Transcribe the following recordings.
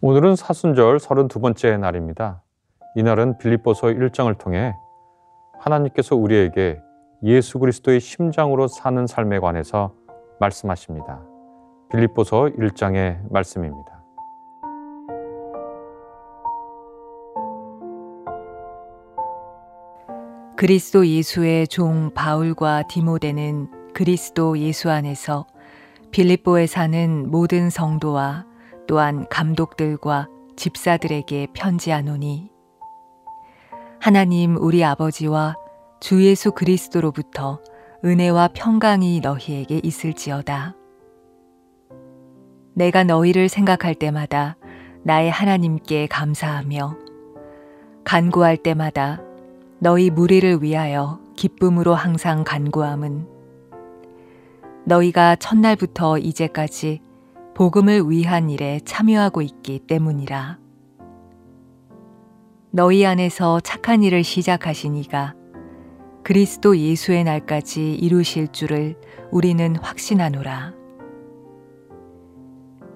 오늘은 사순절 32번째 날입니다. 이날은 빌립보서 1장을 통해 하나님께서 우리에게 예수 그리스도의 심장으로 사는 삶에 관해서 말씀하십니다. 빌립보서 1장의 말씀입니다. 그리스도 예수의 종 바울과 디모데는 그리스도 예수 안에서 빌립보에 사는 모든 성도와 또한 감독들과 집사들에게 편지하노니 하나님 우리 아버지와 주 예수 그리스도로부터 은혜와 평강이 너희에게 있을지어다. 내가 너희를 생각할 때마다 나의 하나님께 감사하며 간구할 때마다 너희 무리를 위하여 기쁨으로 항상 간구함은 너희가 첫날부터 이제까지 복음을 위한 일에 참여하고 있기 때문이라. 너희 안에서 착한 일을 시작하시니가 그리스도 예수의 날까지 이루실 줄을 우리는 확신하노라.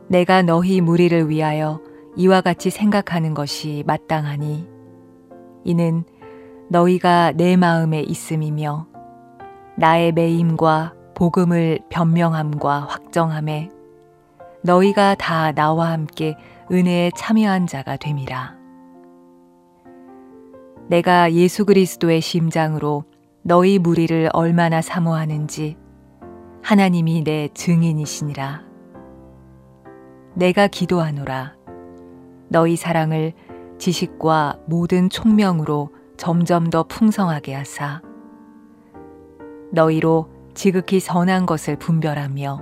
내가 너희 무리를 위하여 이와 같이 생각하는 것이 마땅하니 이는 너희가 내 마음에 있음이며 나의 매임과 복음을 변명함과 확정함에 너희가 다 나와 함께 은혜에 참여한 자가 됨이라. 내가 예수 그리스도의 심장으로 너희 무리를 얼마나 사모하는지 하나님이 내 증인이시니라. 내가 기도하노라. 너희 사랑을 지식과 모든 총명으로 점점 더 풍성하게 하사 너희로 지극히 선한 것을 분별하며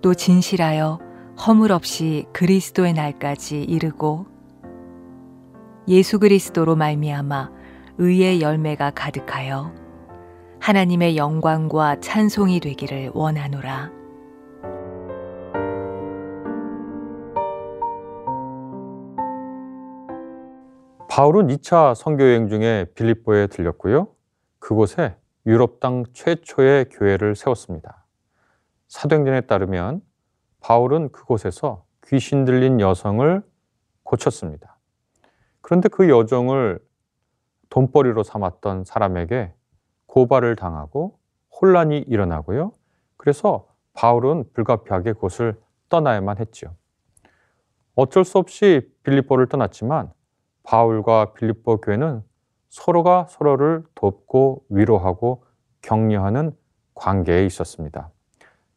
또 진실하여 허물 없이 그리스도의 날까지 이르고 예수 그리스도로 말미암아 의의 열매가 가득하여 하나님의 영광과 찬송이 되기를 원하노라. 바울은 2차 선교 여행 중에 빌립보에 들렸고요. 그곳에 유럽 땅 최초의 교회를 세웠습니다. 사도행전에 따르면 바울은 그곳에서 귀신 들린 여성을 고쳤습니다. 그런데 그 여종을 돈벌이로 삼았던 사람에게 고발을 당하고 혼란이 일어나고요. 그래서 바울은 불가피하게 그곳을 떠나야만 했죠. 어쩔 수 없이 빌립보를 떠났지만 바울과 빌립보 교회는 서로가 서로를 돕고 위로하고 격려하는 관계에 있었습니다.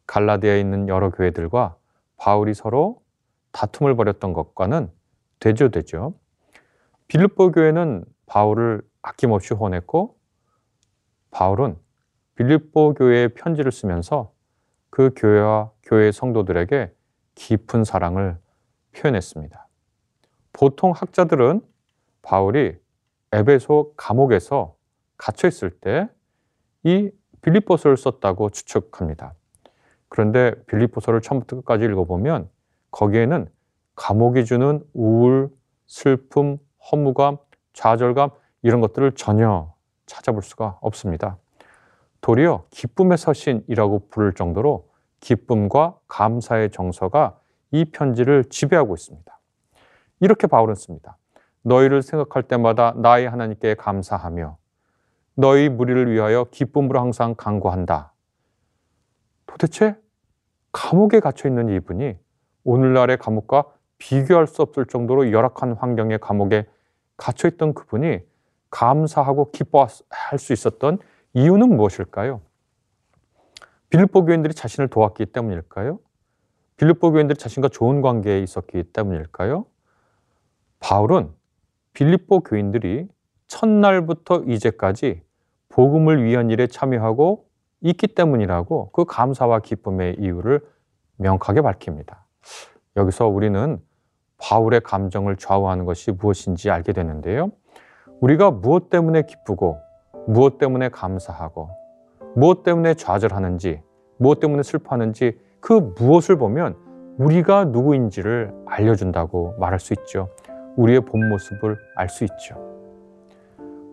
갈라디아에 있는 여러 교회들과 바울이 서로 다툼을 벌였던 것과는 대조되죠. 빌립보 교회는 바울을 아낌없이 혼냈고 바울은 빌립보 교회에 편지를 쓰면서 그 교회와 교회 성도들에게 깊은 사랑을 표현했습니다. 보통 학자들은 바울이 에베소 감옥에서 갇혀 있을 때 이 빌립보서를 썼다고 추측합니다. 그런데 빌립보서를 처음부터 끝까지 읽어보면 거기에는 감옥이 주는 우울, 슬픔, 허무감, 좌절감 이런 것들을 전혀 찾아볼 수가 없습니다. 도리어 기쁨의 서신이라고 부를 정도로 기쁨과 감사의 정서가 이 편지를 지배하고 있습니다. 이렇게 바울은 씁니다. 너희를 생각할 때마다 나의 하나님께 감사하며 너희 무리를 위하여 기쁨으로 항상 간구한다. 도대체 감옥에 갇혀 있는 이분이 오늘날의 감옥과 비교할 수 없을 정도로 열악한 환경의 감옥에 갇혀 있던 그분이 감사하고 기뻐할 수 있었던 이유는 무엇일까요? 빌립보 교인들이 자신을 도왔기 때문일까요? 빌립보 교인들이 자신과 좋은 관계에 있었기 때문일까요? 바울은 빌립보 교인들이 첫날부터 이제까지 복음을 위한 일에 참여하고 있기 때문이라고 그 감사와 기쁨의 이유를 명확하게 밝힙니다. 여기서 우리는 바울의 감정을 좌우하는 것이 무엇인지 알게 되는데요. 우리가 무엇 때문에 기쁘고 무엇 때문에 감사하고 무엇 때문에 좌절하는지 무엇 때문에 슬퍼하는지 그 무엇을 보면 우리가 누구인지를 알려준다고 말할 수 있죠. 우리의 본 모습을 알 수 있죠.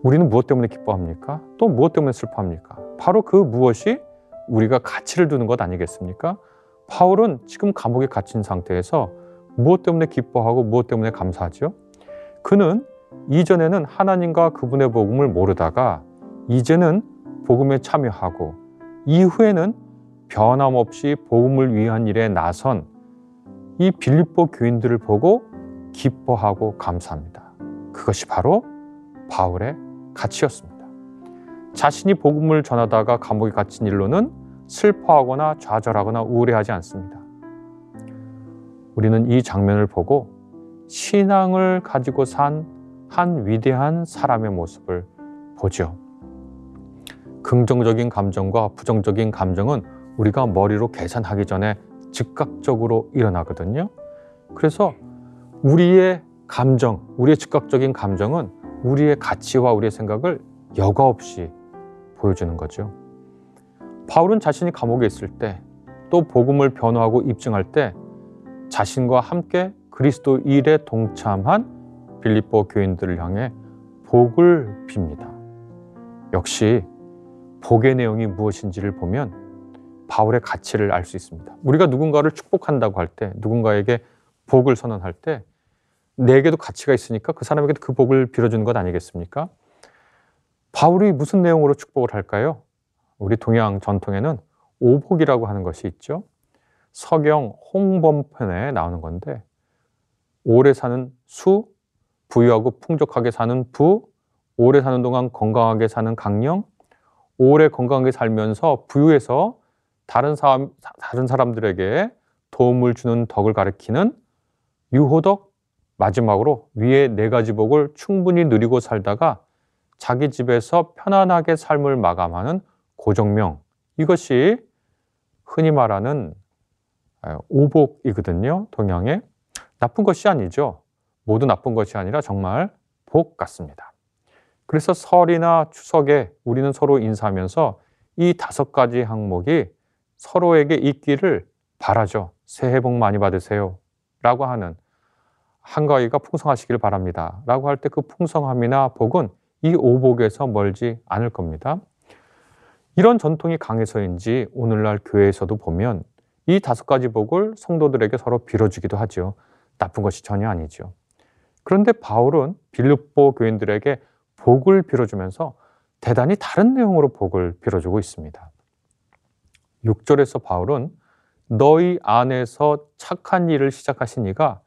우리는 무엇 때문에 기뻐합니까? 또 무엇 때문에 슬퍼합니까? 바로 그 무엇이 우리가 가치를 두는 것 아니겠습니까? 바울은 지금 감옥에 갇힌 상태에서 무엇 때문에 기뻐하고 무엇 때문에 감사하죠? 그는 이전에는 하나님과 그분의 복음을 모르다가 이제는 복음에 참여하고 이후에는 변함없이 복음을 위한 일에 나선 이 빌립보 교인들을 보고 기뻐하고 감사합니다. 그것이 바로 바울의 가치였습니다. 자신이 복음을 전하다가 감옥에 갇힌 일로는 슬퍼하거나 좌절하거나 우울해하지 않습니다. 우리는 이 장면을 보고 신앙을 가지고 산 한 위대한 사람의 모습을 보죠. 긍정적인 감정과 부정적인 감정은 우리가 머리로 계산하기 전에 즉각적으로 일어나거든요. 그래서 우리의 감정, 우리의 즉각적인 감정은 우리의 가치와 우리의 생각을 여과 없이 보여주는 거죠. 바울은 자신이 감옥에 있을 때 또 복음을 변호하고 입증할 때 자신과 함께 그리스도 일에 동참한 빌립보 교인들을 향해 복을 빕니다. 역시 복의 내용이 무엇인지를 보면 바울의 가치를 알 수 있습니다. 우리가 누군가를 축복한다고 할 때, 누군가에게 복을 선언할 때, 내게도 가치가 있으니까 그 사람에게도 그 복을 빌어주는 것 아니겠습니까? 바울이 무슨 내용으로 축복을 할까요? 우리 동양 전통에는 오복이라고 하는 것이 있죠. 서경 홍범편에 나오는 건데, 오래 사는 수, 부유하고 풍족하게 사는 부, 오래 사는 동안 건강하게 사는 강령, 오래 건강하게 살면서 부유해서 다른 사람, 다른 사람들에게 도움을 주는 덕을 가리키는 유호덕, 마지막으로 위에 네 가지 복을 충분히 누리고 살다가 자기 집에서 편안하게 삶을 마감하는 고정명. 이것이 흔히 말하는 오복이거든요. 동양에. 나쁜 것이 아니죠. 모두 나쁜 것이 아니라 정말 복 같습니다. 그래서 설이나 추석에 우리는 서로 인사하면서 이 다섯 가지 항목이 서로에게 있기를 바라죠. 새해 복 많이 받으세요. 라고 하는 한가위가 풍성하시길 바랍니다. 라고 할 때 그 풍성함이나 복은 이 오복에서 멀지 않을 겁니다. 이런 전통이 강해서인지 오늘날 교회에서도 보면 이 다섯 가지 복을 성도들에게 서로 빌어주기도 하죠. 나쁜 것이 전혀 아니죠. 그런데 바울은 빌립보 교인들에게 복을 빌어주면서 대단히 다른 내용으로 복을 빌어주고 있습니다. 6절에서 바울은 너희 안에서 착한 일을 시작하신 이가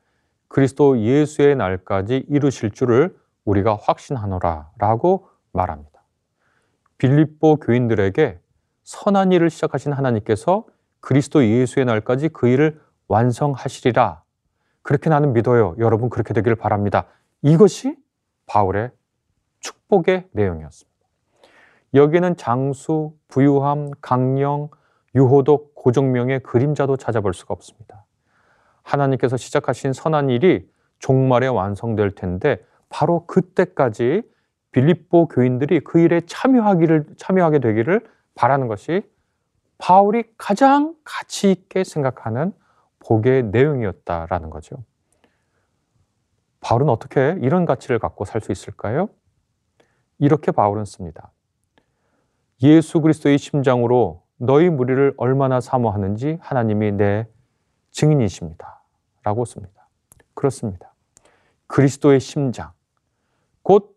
그리스도 예수의 날까지 이루실 줄을 우리가 확신하노라 라고 말합니다. 빌립보 교인들에게 선한 일을 시작하신 하나님께서 그리스도 예수의 날까지 그 일을 완성하시리라. 그렇게 나는 믿어요. 여러분 그렇게 되기를 바랍니다. 이것이 바울의 축복의 내용이었습니다. 여기에는 장수, 부유함, 강령, 유호독, 고정명의 그림자도 찾아볼 수가 없습니다. 하나님께서 시작하신 선한 일이 종말에 완성될 텐데 바로 그때까지 빌립보 교인들이 그 일에 참여하기를 참여하게 되기를 바라는 것이 바울이 가장 가치 있게 생각하는 복의 내용이었다라는 거죠. 바울은 어떻게 이런 가치를 갖고 살 수 있을까요? 이렇게 바울은 씁니다. 예수 그리스도의 심장으로 너희 무리를 얼마나 사모하는지 하나님이 내 증인이십니다. 라고 씁니다. 그렇습니다. 그리스도의 심장, 곧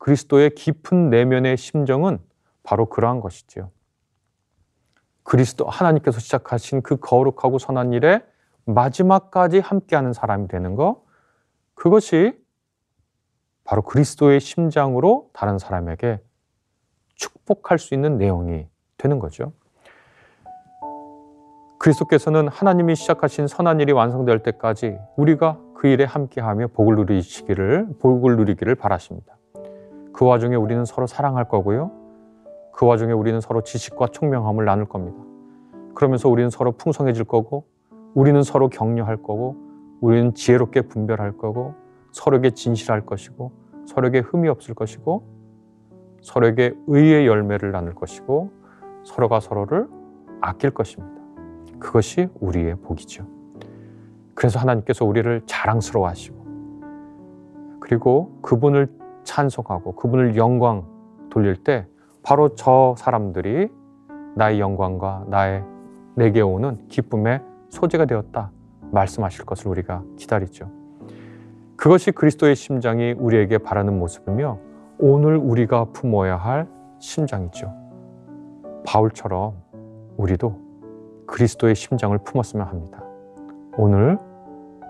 그리스도의 깊은 내면의 심정은 바로 그러한 것이지요. 그리스도 하나님께서 시작하신 그 거룩하고 선한 일에 마지막까지 함께하는 사람이 되는 것, 그것이 바로 그리스도의 심장으로 다른 사람에게 축복할 수 있는 내용이 되는 거죠. 그리스도께서는 하나님이 시작하신 선한 일이 완성될 때까지 우리가 그 일에 함께하며 복을 누리시기를 복을 누리기를 바라십니다. 그 와중에 우리는 서로 사랑할 거고요. 그 와중에 우리는 서로 지식과 총명함을 나눌 겁니다. 그러면서 우리는 서로 풍성해질 거고 우리는 서로 격려할 거고 우리는 지혜롭게 분별할 거고 서로에게 진실할 것이고 서로에게 흠이 없을 것이고 서로에게 의의 열매를 나눌 것이고 서로가 서로를 아낄 것입니다. 그것이 우리의 복이죠. 그래서 하나님께서 우리를 자랑스러워 하시고, 그리고 그분을 찬송하고 그분을 영광 돌릴 때 바로 저 사람들이 나의 영광과 나의 내게 오는 기쁨의 소재가 되었다. 말씀하실 것을 우리가 기다리죠. 그것이 그리스도의 심장이 우리에게 바라는 모습이며 오늘 우리가 품어야 할 심장이죠. 바울처럼 우리도 그리스도의 심장을 품었으면 합니다. 오늘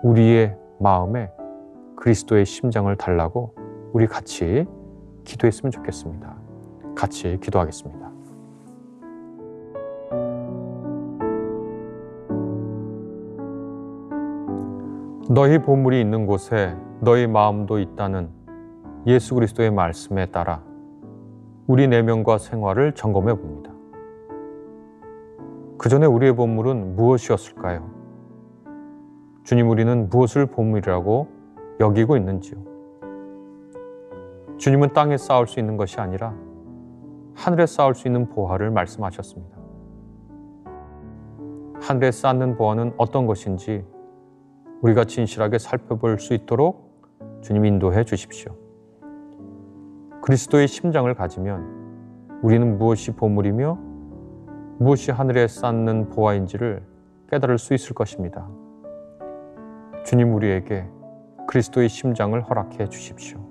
우리의 마음에 그리스도의 심장을 달라고 우리 같이 기도했으면 좋겠습니다. 같이 기도하겠습니다. 너희 보물이 있는 곳에 너희 마음도 있다는 예수 그리스도의 말씀에 따라 우리 내면과 생활을 점검해 봅니다. 그 전에 우리의 보물은 무엇이었을까요? 주님 우리는 무엇을 보물이라고 여기고 있는지요? 주님은 땅에 쌓을 수 있는 것이 아니라 하늘에 쌓을 수 있는 보화를 말씀하셨습니다. 하늘에 쌓는 보화는 어떤 것인지 우리가 진실하게 살펴볼 수 있도록 주님 인도해 주십시오. 그리스도의 심장을 가지면 우리는 무엇이 보물이며 무엇이 하늘에 쌓는 보화인지를 깨달을 수 있을 것입니다. 주님 우리에게 그리스도의 심장을 허락해 주십시오.